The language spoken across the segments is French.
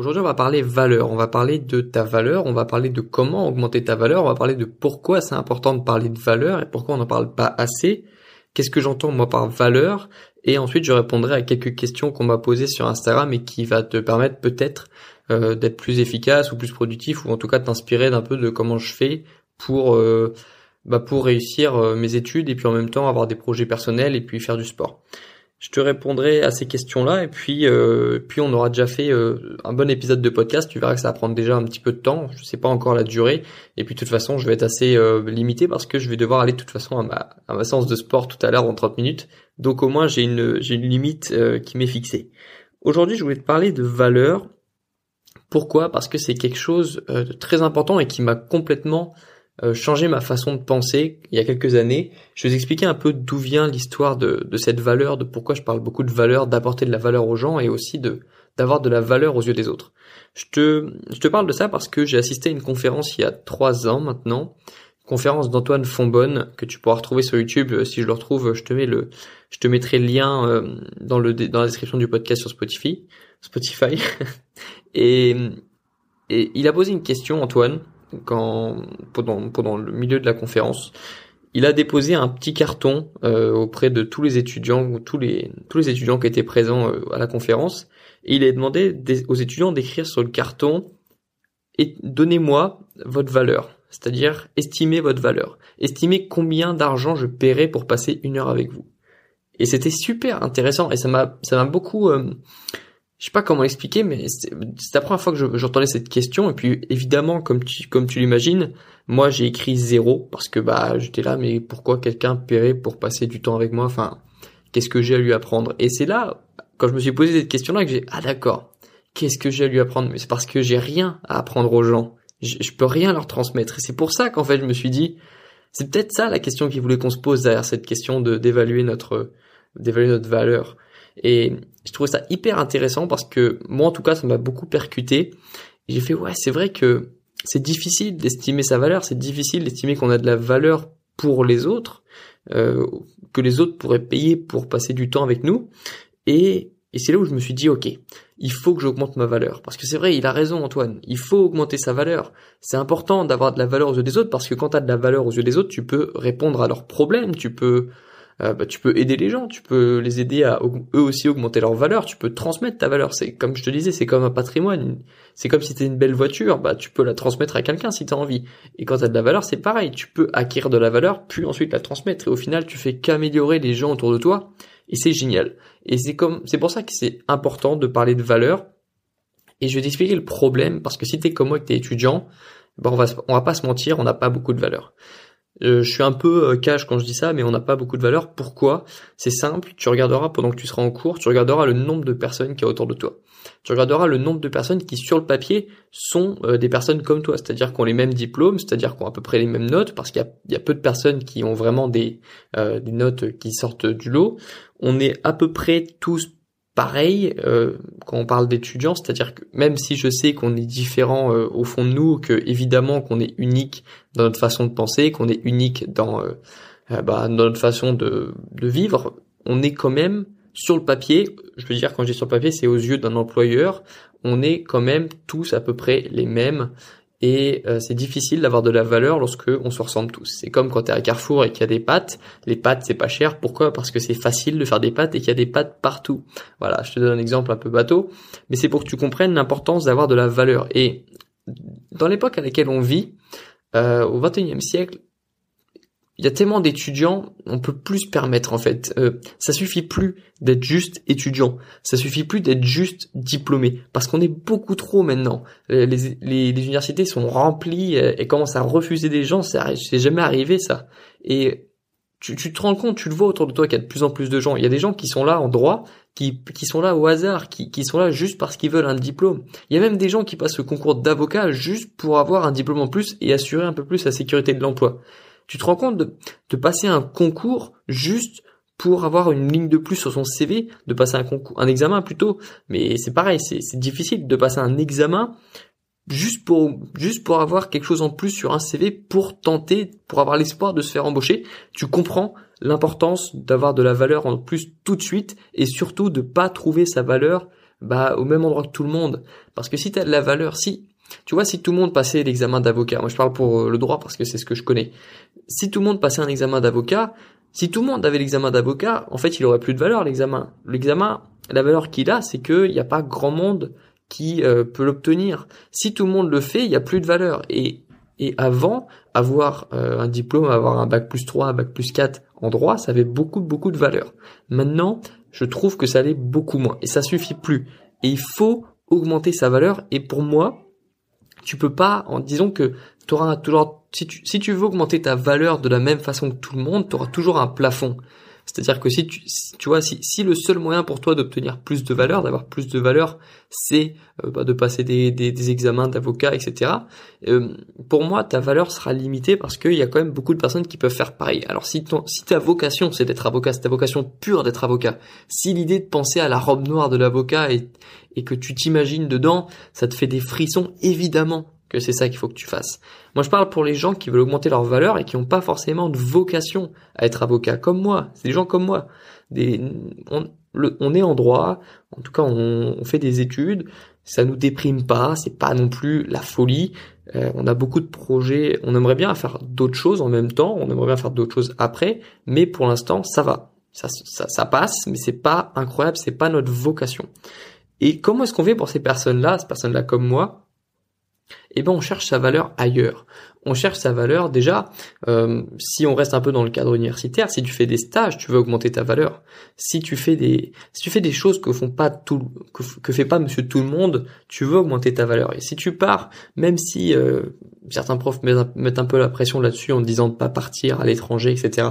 Aujourd'hui, on va parler valeur. On va parler de ta valeur. On va parler de comment augmenter ta valeur. On va parler de pourquoi c'est important de parler de valeur et pourquoi on n'en parle pas assez. Qu'est-ce que j'entends moi par valeur? Et ensuite, je répondrai à quelques questions qu'on m'a posées sur Instagram et qui va te permettre peut-être euh, d'être plus efficace ou plus productif ou en tout cas t'inspirer d'un peu de comment je fais pour euh, bah, pour réussir euh, mes études et puis en même temps avoir des projets personnels et puis faire du sport je te répondrai à ces questions-là et puis euh, puis on aura déjà fait euh, un bon épisode de podcast. Tu verras que ça va prendre déjà un petit peu de temps. Je sais pas encore la durée et puis de toute façon je vais être assez euh, limité parce que je vais devoir aller de toute façon à ma à ma séance de sport tout à l'heure en 30 minutes. Donc au moins j'ai une j'ai une limite qui m'est fixée. Aujourd'hui je voulais te parler de valeur. Pourquoi? Parce que c'est quelque chose de très important et qui m'a complètement euh, changer ma façon de penser il y a quelques années. Je vais vous expliquer un peu d'où vient l'histoire de, de, cette valeur, de pourquoi je parle beaucoup de valeur, d'apporter de la valeur aux gens et aussi de d'avoir de la valeur aux yeux des autres. Je te, je te parle de ça parce que j'ai assisté à une conférence il y a trois ans maintenant, conférence d'Antoine Fonbonne que tu pourras retrouver sur YouTube. Euh, si je le retrouve, je te mets le, je te mettrai le lien euh, dans le dans la description du podcast sur Spotify. Spotify. et, et il a posé une question, Antoine, quand pendant pendant le milieu de la conférence, il a déposé un petit carton euh, auprès de tous les étudiants ou tous les tous les étudiants qui étaient présents euh, à la conférence et il a demandé aux étudiants d'écrire sur le carton et donnez-moi votre valeur, c'est-à-dire estimez votre valeur, estimez combien d'argent je paierai pour passer une heure avec vous. Et c'était super intéressant et ça m'a ça m'a beaucoup euh, je sais pas comment expliquer, mais c'est la première fois que j'entendais cette question. Et puis évidemment, comme tu comme tu l'imagines, moi j'ai écrit zéro parce que bah j'étais là, mais pourquoi quelqu'un paierait pour passer du temps avec moi? Enfin, qu'est-ce que j'ai à lui apprendre? Et c'est là, quand je me suis posé cette question-là, que j'ai ah d'accord, qu'est-ce que j'ai à lui apprendre? Mais c'est parce que j'ai rien à apprendre aux gens. Je, je peux rien leur transmettre. Et c'est pour ça qu'en fait je me suis dit, c'est peut-être ça la question qu'il voulait qu'on se pose derrière cette question de d'évaluer notre d'évaluer notre valeur. Et je trouvais ça hyper intéressant parce que moi en tout cas ça m'a beaucoup percuté. J'ai fait ouais c'est vrai que c'est difficile d'estimer sa valeur, c'est difficile d'estimer qu'on a de la valeur pour les autres, euh, que les autres pourraient payer pour passer du temps avec nous. Et, et c'est là où je me suis dit ok, il faut que j'augmente ma valeur. Parce que c'est vrai, il a raison Antoine, il faut augmenter sa valeur. C'est important d'avoir de la valeur aux yeux des autres parce que quand tu as de la valeur aux yeux des autres, tu peux répondre à leurs problèmes, tu peux euh, bah, tu peux aider les gens, tu peux les aider à eux aussi augmenter leur valeur, tu peux transmettre ta valeur. C'est comme je te disais, c'est comme un patrimoine. C'est comme si t'es une belle voiture, bah tu peux la transmettre à quelqu'un si t'as envie. Et quand t'as de la valeur, c'est pareil, tu peux acquérir de la valeur, puis ensuite la transmettre. Et au final, tu fais qu'améliorer les gens autour de toi, et c'est génial. Et c'est comme, c'est pour ça que c'est important de parler de valeur. Et je vais t'expliquer le problème, parce que si t'es comme moi que t'es étudiant, bah on va, on va pas se mentir, on n'a pas beaucoup de valeur. Euh, je suis un peu euh, cash quand je dis ça, mais on n'a pas beaucoup de valeur. Pourquoi? C'est simple, tu regarderas pendant que tu seras en cours, tu regarderas le nombre de personnes qui y autour de toi. Tu regarderas le nombre de personnes qui, sur le papier, sont euh, des personnes comme toi, c'est-à-dire qui ont les mêmes diplômes, c'est-à-dire qui ont à peu près les mêmes notes, parce qu'il y, y a, peu de personnes qui ont vraiment des notes qui sortent du lot. On est à peu près tous pareil euh, quand on parle d'étudiants, c'est-à-dire que même si je sais qu'on est différent euh, au fond de nous, que évidemment qu'on est unique dans notre façon de penser, qu'on est unique dans, euh, bah, dans notre façon de, de vivre, on est quand même sur le papier, je veux dire quand je dis sur le papier, c'est aux yeux d'un employeur, on est quand même tous à peu près les mêmes et euh, c'est difficile d'avoir de la valeur lorsque on se ressemble tous. C'est comme quand tu es à Carrefour et qu'il y a des pâtes, les pâtes c'est pas cher. Pourquoi? Parce que c'est facile de faire des pâtes et qu'il y a des pâtes partout. Voilà, je te donne un exemple un peu bateau, mais c'est pour que tu comprennes l'importance d'avoir de la valeur. Et dans l'époque à laquelle on vit, euh, au XXIe siècle, il y a tellement d'étudiants, on peut plus se permettre en fait. Euh, ça suffit plus d'être juste étudiant, ça suffit plus d'être juste diplômé, parce qu'on est beaucoup trop maintenant. Les, les, les universités sont remplies euh, et commencent à refuser des gens, c'est jamais arrivé ça. Et tu, tu, te rends compte, tu le vois autour de toi qu'il y a de plus en plus de gens. Il y a des gens qui sont là en droit, qui, qui sont là au hasard, qui, qui sont là juste parce qu'ils veulent un diplôme. Il y a même des gens qui passent le concours d'avocat juste pour avoir un diplôme en plus et assurer un peu plus la sécurité de l'emploi. Tu te rends compte de, passer un concours juste pour avoir une ligne de plus sur son CV, de passer un concours, un examen plutôt. Mais c'est pareil, c'est difficile de passer un examen juste pour juste pour avoir quelque chose en plus sur un CV pour tenter, pour avoir l'espoir de se faire embaucher. Tu comprends l'importance d'avoir de la valeur en plus tout de suite et surtout de pas trouver sa valeur bah au même endroit que tout le monde. Parce que si tu as de la valeur, si tu vois, si tout le monde passait l'examen d'avocat, moi je parle pour euh, le droit parce que c'est ce que je connais. Si tout le monde passait un examen d'avocat, si tout le monde avait l'examen d'avocat, en fait, il aurait plus de valeur l'examen. L'examen, la valeur qu'il a, c'est qu'il n'y a pas grand monde qui euh, peut l'obtenir. Si tout le monde le fait, il n'y a plus de valeur. Et, et avant, avoir euh, un diplôme, avoir un bac plus 3, un bac plus 4 en droit, ça avait beaucoup, beaucoup de valeur. Maintenant, je trouve que ça allait beaucoup moins. Et ça suffit plus. Et il faut augmenter sa valeur. Et pour moi, tu peux pas, en disant que auras toujours, si tu, si tu veux augmenter ta valeur de la même façon que tout le monde, tu auras toujours un plafond. C'est-à-dire que si tu, tu vois, si, si le seul moyen pour toi d'obtenir plus de valeur, d'avoir plus de valeur, c'est euh, bah, de passer des, des, des examens d'avocat, etc. Euh, pour moi, ta valeur sera limitée parce qu'il y a quand même beaucoup de personnes qui peuvent faire pareil. Alors si, ton, si ta vocation c'est d'être avocat, c'est ta vocation pure d'être avocat, si l'idée de penser à la robe noire de l'avocat et, et que tu t'imagines dedans, ça te fait des frissons, évidemment que c'est ça qu'il faut que tu fasses. Moi, je parle pour les gens qui veulent augmenter leur valeur et qui n'ont pas forcément de vocation à être avocat, comme moi. C'est des gens comme moi. Des, on, est en droit, en tout cas, on, fait des études. Ça nous déprime pas, c'est pas non plus la folie. Euh, on a beaucoup de projets. On aimerait bien faire d'autres choses en même temps. On aimerait bien faire d'autres choses après, mais pour l'instant, ça va. Ça, ça, ça passe, mais c'est pas incroyable. C'est pas notre vocation. Et comment est-ce qu'on fait pour ces personnes-là, ces personnes-là comme moi? Eh ben on cherche sa valeur ailleurs. On cherche sa valeur déjà, euh, si on reste un peu dans le cadre universitaire, si tu fais des stages, tu veux augmenter ta valeur. Si tu fais des, si tu fais des choses que font pas tout, que, fait pas Monsieur Tout le Monde, tu veux augmenter ta valeur. Et si tu pars, même si euh, certains profs mettent un peu la pression là-dessus en disant de pas partir à l'étranger, etc.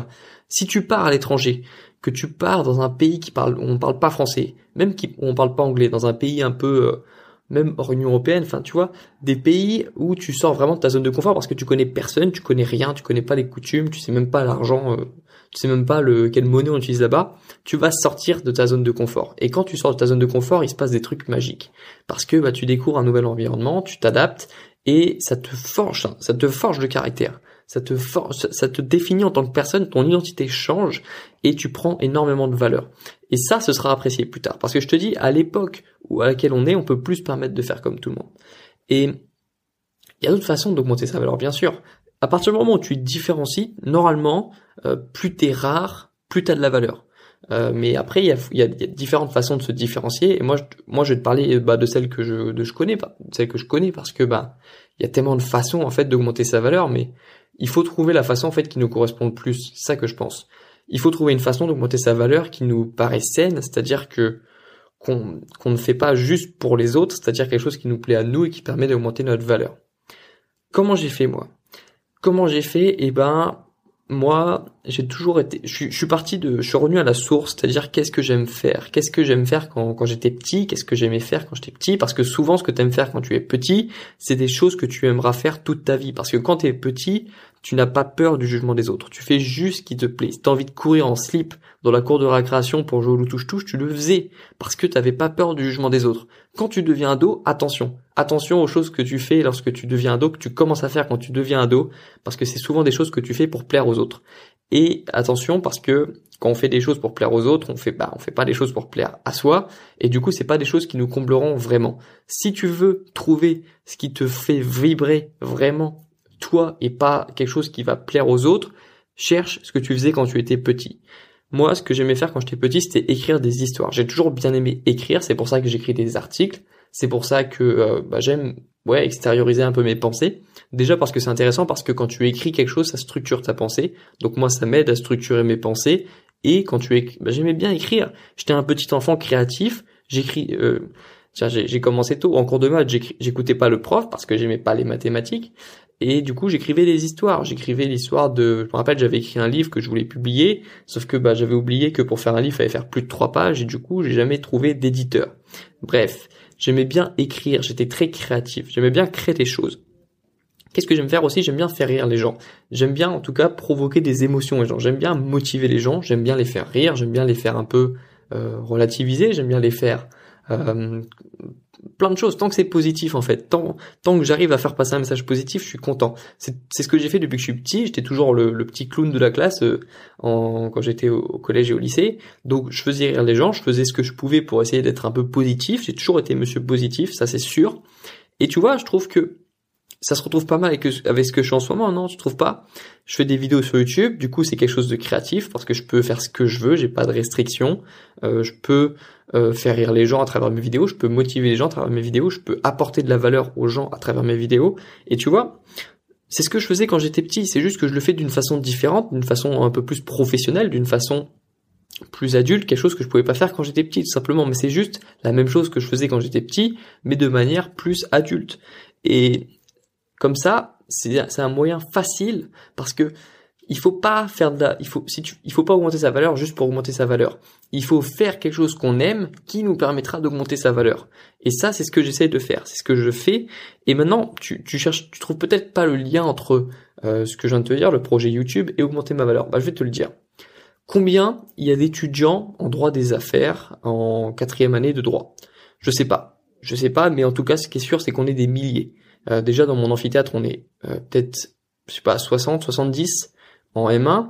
Si tu pars à l'étranger, que tu pars dans un pays qui parle, on parle pas français, même qui on parle pas anglais, dans un pays un peu euh, même hors Union Européenne, enfin tu vois, des pays où tu sors vraiment de ta zone de confort parce que tu connais personne, tu connais rien, tu connais pas les coutumes, tu sais même pas l'argent, euh, tu sais même pas le quelle monnaie on utilise là-bas, tu vas sortir de ta zone de confort. Et quand tu sors de ta zone de confort, il se passe des trucs magiques parce que bah tu découvres un nouvel environnement, tu t'adaptes et ça te forge, ça te forge le caractère ça te ça te définit en tant que personne, ton identité change et tu prends énormément de valeur. Et ça, ce sera apprécié plus tard. Parce que je te dis, à l'époque où à laquelle on est, on peut plus se permettre de faire comme tout le monde. Et il y a d'autres façons d'augmenter sa valeur, bien sûr. À partir du moment où tu te différencies, normalement, euh, plus t'es rare, plus t'as de la valeur. Euh, mais après, il y a, y a, différentes façons de se différencier. Et moi, je, moi, je vais te parler bah, de celles que je, de je connais, pas, celles que je connais, parce que bah, il y a tellement de façons en fait d'augmenter sa valeur. Mais il faut trouver la façon en fait qui nous correspond le plus. C'est ça que je pense. Il faut trouver une façon d'augmenter sa valeur qui nous paraît saine, c'est-à-dire que qu'on ne fait pas juste pour les autres, c'est-à-dire quelque chose qui nous plaît à nous et qui permet d'augmenter notre valeur. Comment j'ai fait moi? Comment j'ai fait? Eh ben, moi, j'ai toujours été, je, suis parti de, je suis revenu à la source, c'est-à-dire qu'est-ce que j'aime faire, qu'est-ce que j'aime faire quand, quand j'étais petit, qu'est-ce que j'aimais faire quand j'étais petit, parce que souvent ce que tu aimes faire quand tu es petit, c'est des choses que tu aimeras faire toute ta vie, parce que quand tu es petit, tu n'as pas peur du jugement des autres. Tu fais juste ce qui te plaît. Si t'as envie de courir en slip dans la cour de récréation pour jouer au touche-touche, tu le faisais. Parce que t'avais pas peur du jugement des autres. Quand tu deviens ado, attention. Attention aux choses que tu fais lorsque tu deviens ado, que tu commences à faire quand tu deviens ado. Parce que c'est souvent des choses que tu fais pour plaire aux autres. Et attention parce que quand on fait des choses pour plaire aux autres, on fait bah on fait pas des choses pour plaire à soi et du coup c'est pas des choses qui nous combleront vraiment. Si tu veux trouver ce qui te fait vibrer vraiment toi et pas quelque chose qui va plaire aux autres, cherche ce que tu faisais quand tu étais petit. Moi, ce que j'aimais faire quand j'étais petit, c'était écrire des histoires. J'ai toujours bien aimé écrire, c'est pour ça que j'écris des articles, c'est pour ça que euh, bah, j'aime ouais extérioriser un peu mes pensées. Déjà parce que c'est intéressant, parce que quand tu écris quelque chose, ça structure ta pensée. Donc moi, ça m'aide à structurer mes pensées. Et quand tu écris, bah, j'aimais bien écrire. J'étais un petit enfant créatif. J'écris. Euh, j'ai commencé tôt en cours de maths. J'écoutais pas le prof parce que j'aimais pas les mathématiques. Et du coup, j'écrivais des histoires. J'écrivais l'histoire de, je me rappelle, j'avais écrit un livre que je voulais publier, sauf que bah, j'avais oublié que pour faire un livre, il fallait faire plus de trois pages, et du coup, j'ai jamais trouvé d'éditeur. Bref, j'aimais bien écrire, j'étais très créatif, j'aimais bien créer des choses. Qu'est-ce que j'aime faire aussi? J'aime bien faire rire les gens. J'aime bien, en tout cas, provoquer des émotions aux gens. J'aime bien motiver les gens. J'aime bien les faire rire. J'aime bien les faire un peu euh, relativiser. J'aime bien les faire euh, plein de choses. Tant que c'est positif en fait, tant tant que j'arrive à faire passer un message positif, je suis content. C'est ce que j'ai fait depuis que je suis petit. J'étais toujours le, le, petit clown de la classe euh, en, quand j'étais au, collège et au lycée. Donc je faisais rire les gens, je faisais ce que je pouvais pour essayer d'être un peu positif. J'ai toujours été Monsieur positif, ça c'est sûr. Et tu vois, je trouve que ça se retrouve pas mal avec, avec ce que je suis en ce moment, non Tu trouves pas? Je fais des vidéos sur YouTube, du coup c'est quelque chose de créatif parce que je peux faire ce que je veux, j'ai pas de restrictions, euh, je peux euh, faire rire les gens à travers mes vidéos, je peux motiver les gens à travers mes vidéos, je peux apporter de la valeur aux gens à travers mes vidéos. Et tu vois, c'est ce que je faisais quand j'étais petit, c'est juste que je le fais d'une façon différente, d'une façon un peu plus professionnelle, d'une façon plus adulte, quelque chose que je pouvais pas faire quand j'étais petit, tout simplement. Mais c'est juste la même chose que je faisais quand j'étais petit, mais de manière plus adulte. Et comme ça, c'est un moyen facile parce que il faut pas faire la, il faut, si tu, il faut pas augmenter sa valeur juste pour augmenter sa valeur. Il faut faire quelque chose qu'on aime qui nous permettra d'augmenter sa valeur. Et ça, c'est ce que j'essaie de faire. C'est ce que je fais. Et maintenant, tu, tu cherches, tu trouves peut-être pas le lien entre euh, ce que je viens de te dire, le projet YouTube et augmenter ma valeur. Bah, je vais te le dire. Combien il y a d'étudiants en droit des affaires en quatrième année de droit? Je sais pas. Je sais pas, mais en tout cas, ce qui est sûr, c'est qu'on est des milliers. Euh, déjà dans mon amphithéâtre, on est euh, peut-être, je sais pas, 60, 70 en M1.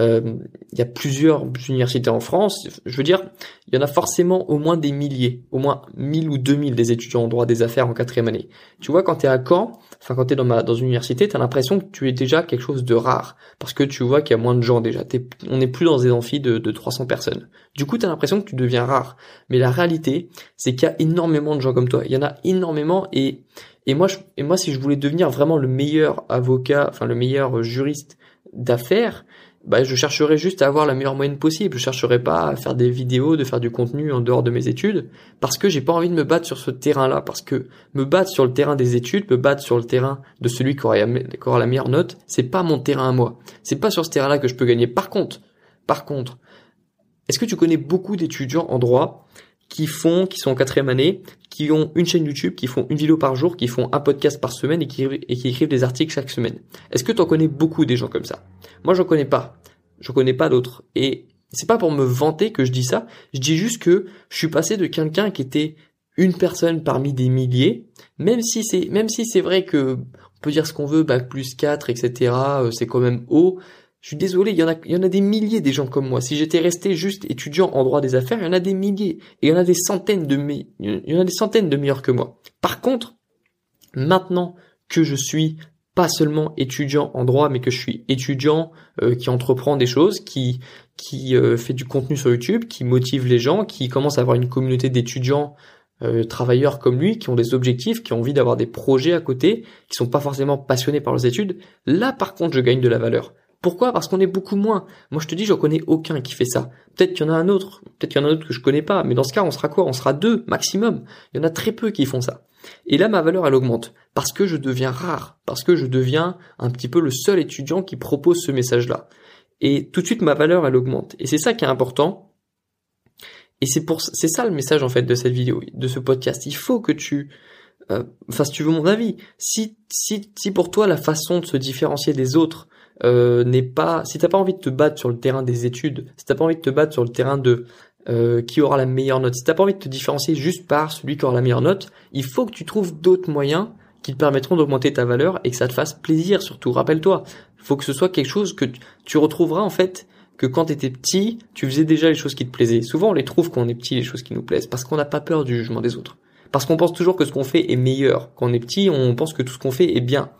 Euh, il y a plusieurs universités en France. Je veux dire, il y en a forcément au moins des milliers, au moins 1000 ou 2000 des étudiants en droit des affaires en quatrième année. Tu vois, quand tu es à Caen, enfin quand tu es dans, ma, dans une université, tu as l'impression que tu es déjà quelque chose de rare. Parce que tu vois qu'il y a moins de gens déjà. on n'est plus dans des amphis de, de 300 personnes. Du coup, tu as l'impression que tu deviens rare. Mais la réalité, c'est qu'il y a énormément de gens comme toi. Il y en a énormément et et moi, je, et moi, si je voulais devenir vraiment le meilleur avocat, enfin le meilleur juriste d'affaires, bah, je chercherais juste à avoir la meilleure moyenne possible. Je chercherais pas à faire des vidéos, de faire du contenu en dehors de mes études, parce que j'ai pas envie de me battre sur ce terrain-là, parce que me battre sur le terrain des études, me battre sur le terrain de celui qui aura, qui aura la meilleure note, c'est pas mon terrain à moi. C'est pas sur ce terrain-là que je peux gagner. Par contre, par contre, est-ce que tu connais beaucoup d'étudiants en droit qui font, qui sont en quatrième année, qui ont une chaîne YouTube, qui font une vidéo par jour, qui font un podcast par semaine et qui, écrivent des articles chaque semaine. Est-ce que tu en connais beaucoup des gens comme ça? Moi, je connais pas. Je connais pas d'autres. Et c'est pas pour me vanter que je dis ça. Je dis juste que je suis passé de quelqu'un qui était une personne parmi des milliers, même si c'est, même si c'est vrai que on peut dire ce qu'on veut, bac plus 4, etc., euh, c'est quand même haut. Je suis désolé, il y en a, il y en a des milliers des gens comme moi. Si j'étais resté juste étudiant en droit des affaires, il y en a des milliers. Et il y en a des centaines de, il y en a des centaines de meilleurs que moi. Par contre, maintenant que je suis pas seulement étudiant en droit, mais que je suis étudiant euh, qui entreprend des choses, qui qui euh, fait du contenu sur YouTube, qui motive les gens, qui commence à avoir une communauté d'étudiants euh, travailleurs comme lui, qui ont des objectifs, qui ont envie d'avoir des projets à côté, qui sont pas forcément passionnés par leurs études. Là, par contre, je gagne de la valeur. Pourquoi? Parce qu'on est beaucoup moins. Moi, je te dis, je connais aucun qui fait ça. Peut-être qu'il y en a un autre, peut-être qu'il y en a un autre que je connais pas, mais dans ce cas, on sera quoi? On sera deux maximum. Il y en a très peu qui font ça. Et là, ma valeur, elle augmente parce que je deviens rare, parce que je deviens un petit peu le seul étudiant qui propose ce message-là. Et tout de suite, ma valeur, elle augmente. Et c'est ça qui est important. Et c'est pour, c'est ça le message en fait de cette vidéo, de ce podcast. Il faut que tu, euh, enfin, si tu veux mon avis, si, si, si pour toi la façon de se différencier des autres, euh, n'est pas, si t'as pas envie de te battre sur le terrain des études, si t'as pas envie de te battre sur le terrain de euh, qui aura la meilleure note, si t'as pas envie de te différencier juste par celui qui aura la meilleure note, il faut que tu trouves d'autres moyens qui te permettront d'augmenter ta valeur et que ça te fasse plaisir surtout. Rappelle-toi, faut que ce soit quelque chose que tu retrouveras en fait que quand tu étais petit, tu faisais déjà les choses qui te plaisaient. Souvent on les trouve quand on est petit les choses qui nous plaisent parce qu'on n'a pas peur du jugement des autres. Parce qu'on pense toujours que ce qu'on fait est meilleur. Quand on est petit, on pense que tout ce qu'on fait est bien.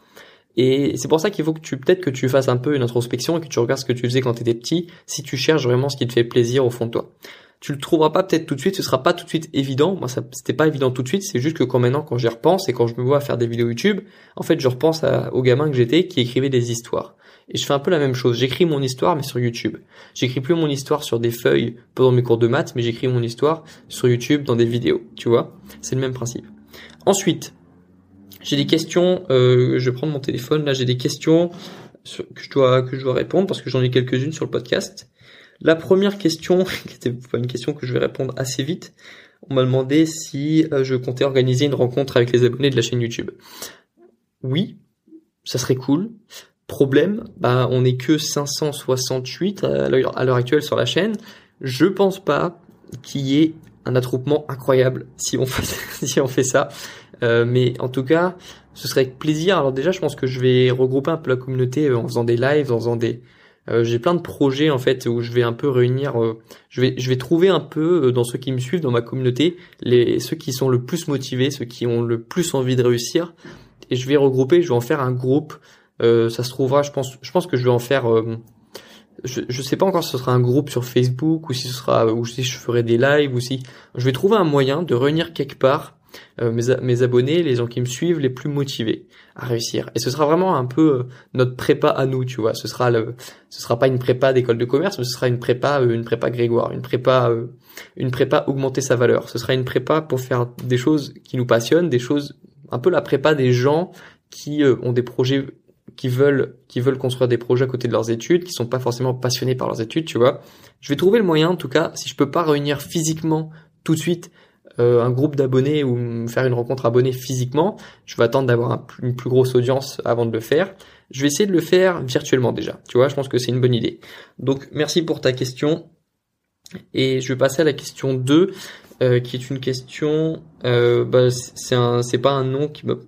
Et c'est pour ça qu'il faut que tu peut-être que tu fasses un peu une introspection et que tu regardes ce que tu faisais quand tu étais petit, si tu cherches vraiment ce qui te fait plaisir au fond de toi. Tu le trouveras pas peut-être tout de suite, ce sera pas tout de suite évident. Moi, ça c'était pas évident tout de suite. C'est juste que quand maintenant, quand j'y repense et quand je me vois faire des vidéos YouTube, en fait, je repense au gamin que j'étais qui écrivait des histoires. Et je fais un peu la même chose. J'écris mon histoire, mais sur YouTube. J'écris plus mon histoire sur des feuilles pendant mes cours de maths, mais j'écris mon histoire sur YouTube dans des vidéos. Tu vois, c'est le même principe. Ensuite, j'ai des questions, euh, je vais prendre mon téléphone, là j'ai des questions que je dois que je dois répondre parce que j'en ai quelques-unes sur le podcast. La première question, qui était pas une question que je vais répondre assez vite, on m'a demandé si euh, je comptais organiser une rencontre avec les abonnés de la chaîne YouTube. Oui, ça serait cool. Problème, bah on n'est que 568 à l'heure actuelle sur la chaîne. Je pense pas qu'il y ait un attroupement incroyable si on fait, si on fait ça. Euh, mais en tout cas, ce serait avec plaisir. Alors déjà, je pense que je vais regrouper un peu la communauté euh, en faisant des lives, en faisant des... Euh, j'ai plein de projets en fait où je vais un peu réunir, je vais je vais trouver un peu dans ceux qui me suivent dans ma communauté les ceux qui sont le plus motivés, ceux qui ont le plus envie de réussir, et je vais regrouper, je vais en faire un groupe. ça se trouvera, je pense, je pense que je vais en faire je, je sais pas encore si ce sera un groupe sur Facebook ou si ce sera ou si je ferai des lives ou si je vais trouver un moyen de réunir quelque part euh, mes, mes, abonnés, les gens qui me suivent, les plus motivés à réussir. Et ce sera vraiment un peu euh, notre prépa à nous, tu vois. Ce sera le, ce sera pas une prépa d'école de commerce, mais ce sera une prépa, euh, une prépa Grégoire, une prépa, une prépa augmenter sa valeur. Ce sera une prépa pour faire des choses qui nous passionnent, des choses, un peu la prépa des gens qui ont des projets qui veulent qui veulent construire des projets à côté de leurs études, qui sont pas forcément passionnés par leurs études, tu vois. Je vais trouver le moyen, en tout cas, si je peux pas réunir physiquement tout de suite euh, un groupe d'abonnés ou faire une rencontre abonnée physiquement, je vais attendre d'avoir une plus grosse audience avant de le faire. Je vais essayer de le faire virtuellement déjà. Tu vois, je pense que c'est une bonne idée. Donc merci pour ta question. Et je vais passer à la question 2, euh, qui est une question. Euh, bah, c'est un, c'est pas un nom qui me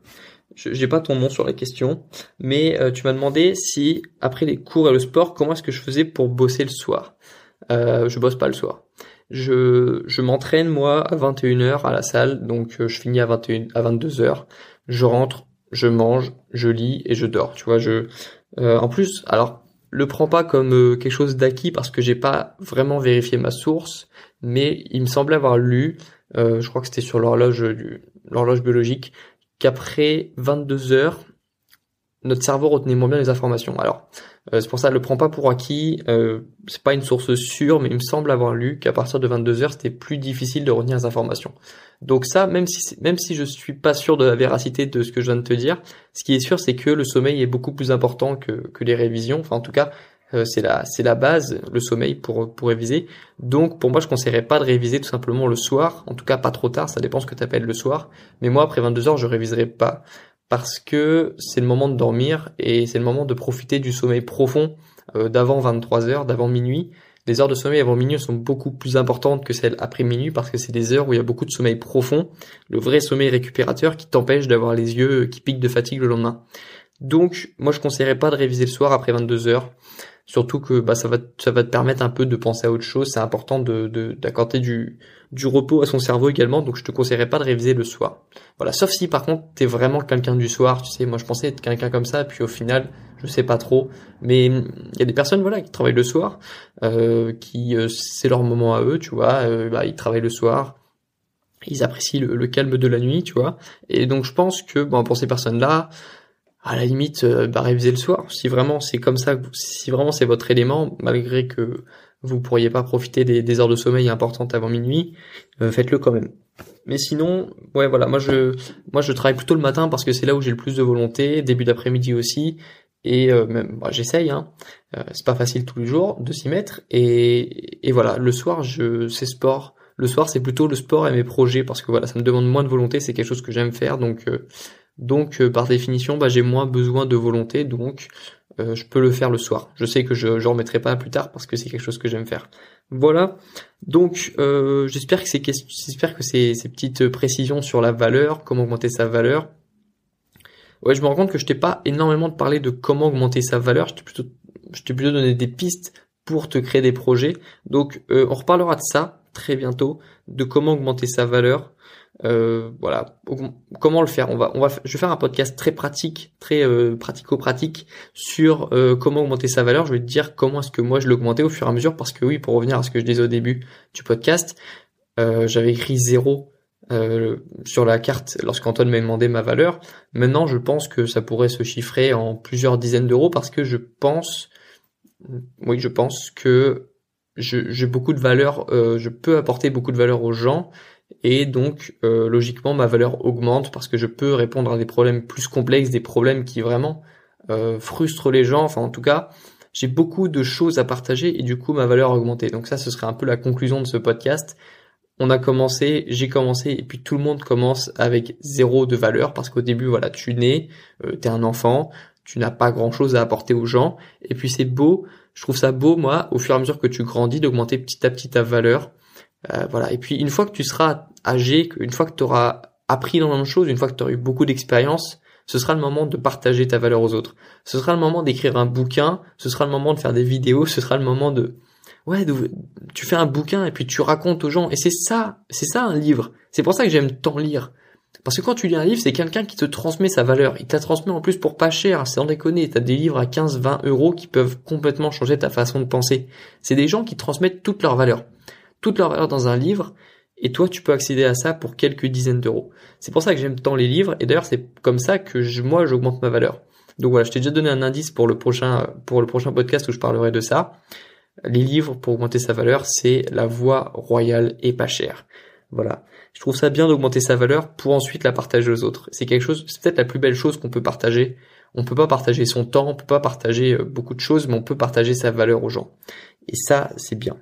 j'ai pas ton nom sur la question, mais euh, tu m'as demandé si après les cours et le sport, comment est-ce que je faisais pour bosser le soir? Euh, je bosse pas le soir. Je, je m'entraîne moi à 21h à la salle, donc euh, je finis à 21 à 22h. Je rentre, je mange, je lis et je dors. Tu vois, je euh, en plus, alors le prends pas comme quelque chose d'acquis parce que j'ai pas vraiment vérifié ma source, mais il me semblait avoir lu, je crois que c'était sur l'horloge l'horloge biologique, qu'après 22 heures, notre cerveau retenait moins bien les informations. Alors, euh, c'est pour ça, ne le prends pas pour acquis. Euh, c'est pas une source sûre, mais il me semble avoir lu qu'à partir de 22 heures, c'était plus difficile de retenir les informations. Donc ça, même si même si je suis pas sûr de la véracité de ce que je viens de te dire, ce qui est sûr, c'est que le sommeil est beaucoup plus important que que les révisions. Enfin, en tout cas, euh, c'est la c'est la base, le sommeil pour pour réviser. Donc pour moi, je conseillerais pas de réviser tout simplement le soir, en tout cas pas trop tard, ça dépend ce que tu appelles le soir. Mais moi après 22 heures, je réviserai pas parce que c'est le moment de dormir et c'est le moment de profiter du sommeil profond euh, d'avant 23 heures, d'avant minuit. Les heures de sommeil avant minuit sont beaucoup plus importantes que celles après minuit parce que c'est des heures où il y a beaucoup de sommeil profond, le vrai sommeil récupérateur qui t'empêche d'avoir les yeux qui piquent de fatigue le lendemain. Donc, moi, je conseillerais pas de réviser le soir après 22 heures. Surtout que bah, ça va ça va te permettre un peu de penser à autre chose. C'est important de d'accorder du du repos à son cerveau également. Donc je te conseillerais pas de réviser le soir. Voilà. Sauf si par contre t'es vraiment quelqu'un du soir. Tu sais, moi je pensais être quelqu'un comme ça, puis au final je sais pas trop. Mais il y a des personnes voilà qui travaillent le soir, euh, qui euh, c'est leur moment à eux. Tu vois, euh, bah, ils travaillent le soir. Ils apprécient le, le, calme de la nuit, tu vois. Et donc je pense que bon pour ces personnes-là, à la limite euh, bah, réviser le soir. Si vraiment c'est comme ça si vraiment c'est votre élément malgré que vous pourriez pas profiter des, heures de sommeil importantes avant minuit euh, faites-le quand même. Mais sinon ouais voilà. Moi je moi je travaille plutôt le matin parce que c'est là où j'ai le plus de volonté début d'après-midi aussi. Et euh, même bah, j'essaye hein. C'est pas facile tous les jours de s'y mettre. Et, et voilà. Le soir je c'est sport. Le soir c'est plutôt le sport et mes projets parce que voilà ça me demande moins de volonté. C'est quelque chose que j'aime faire. Donc donc euh, par définition, bah, j'ai moins besoin de volonté, donc euh, je peux le faire le soir. Je sais que je ne remettrai pas plus tard parce que c'est quelque chose que j'aime faire. Voilà. Donc euh, j'espère que ces ces petites précisions sur la valeur, comment augmenter sa valeur. Ouais, je me rends compte que je t'ai pas énormément parlé de comment augmenter sa valeur. Je t'ai plutôt, je t'ai plutôt donné des pistes pour te créer des projets. Donc on reparlera de ça très bientôt, de comment augmenter sa valeur. Euh, voilà, comment le faire? On va, on va, je vais faire un podcast très pratique, très euh, pratico-pratique sur euh, comment augmenter sa valeur. Je vais te dire comment est-ce que moi je l'augmentais au fur et à mesure, parce que oui, pour revenir à ce que je disais au début du podcast, j'avais écrit zéro sur la carte lorsqu'Antoine m'a demandé ma valeur. Maintenant, je pense que ça pourrait se chiffrer en plusieurs dizaines d'euros parce que je pense, oui, je pense que j'ai beaucoup de valeur, je peux apporter beaucoup de valeur aux gens et donc euh, logiquement ma valeur augmente parce que je peux répondre à des problèmes plus complexes, des problèmes qui vraiment euh, frustrent les gens. Enfin en tout cas, j'ai beaucoup de choses à partager et du coup ma valeur a augmenté. Donc ça, ce serait un peu la conclusion de ce podcast. On a commencé, j'ai commencé et puis tout le monde commence avec zéro de valeur parce qu'au début, voilà, tu nais, euh, t'es un enfant, tu n'as pas grand chose à apporter aux gens et puis c'est beau. Je trouve ça beau, moi, au fur et à mesure que tu grandis, d'augmenter petit à petit ta valeur Euh, voilà. Et puis une fois que tu seras âgé, une fois que tu auras appris énormément de choses, une fois que tu auras eu beaucoup d'expérience, ce sera le moment de partager ta valeur aux autres. Ce sera le moment d'écrire un bouquin, ce sera le moment de faire des vidéos, ce sera le moment de ouais, tu fais un bouquin et puis tu racontes aux gens et c'est ça, c'est ça un livre. C'est pour ça que j'aime tant lire. Parce que quand tu lis un livre, c'est quelqu'un qui te transmet sa valeur. Il te la transmet en plus pour pas cher, c'est en déconner. T'as des livres à 15, 20 euros qui peuvent complètement changer ta façon de penser. C'est des gens qui transmettent toute leur valeur. Toute leur valeur dans un livre. Et toi, tu peux accéder à ça pour quelques dizaines d'euros. C'est pour ça que j'aime tant les livres. Et d'ailleurs, c'est comme ça que je, moi, j'augmente ma valeur. Donc voilà, je t'ai déjà donné un indice pour le prochain, pour le prochain podcast où je parlerai de ça. Les livres pour augmenter sa valeur, c'est la voie royale et pas chère. Voilà. Je trouve ça bien d'augmenter sa valeur pour ensuite la partager aux autres. C'est quelque chose, c'est peut-être la plus belle chose qu'on peut partager. On peut pas partager son temps, on peut pas partager euh, beaucoup de choses, mais on peut partager sa valeur aux gens. Et ça, c'est bien.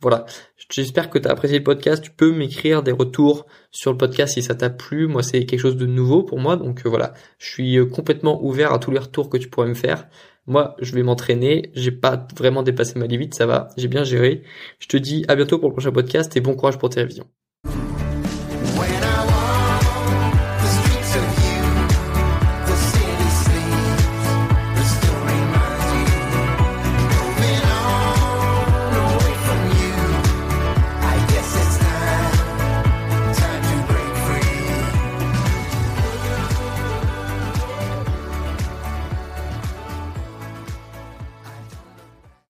Voilà. J'espère que tu as apprécié le podcast. Tu peux m'écrire des retours sur le podcast si ça t'a plu. Moi, c'est quelque chose de nouveau pour moi. Donc euh, voilà. Je suis euh, complètement ouvert à tous les retours que tu pourrais me faire. Moi, je vais m'entraîner. J'ai pas vraiment dépassé ma limite. Ça va. J'ai bien géré. Je te dis à bientôt pour le prochain podcast et bon courage pour tes révisions.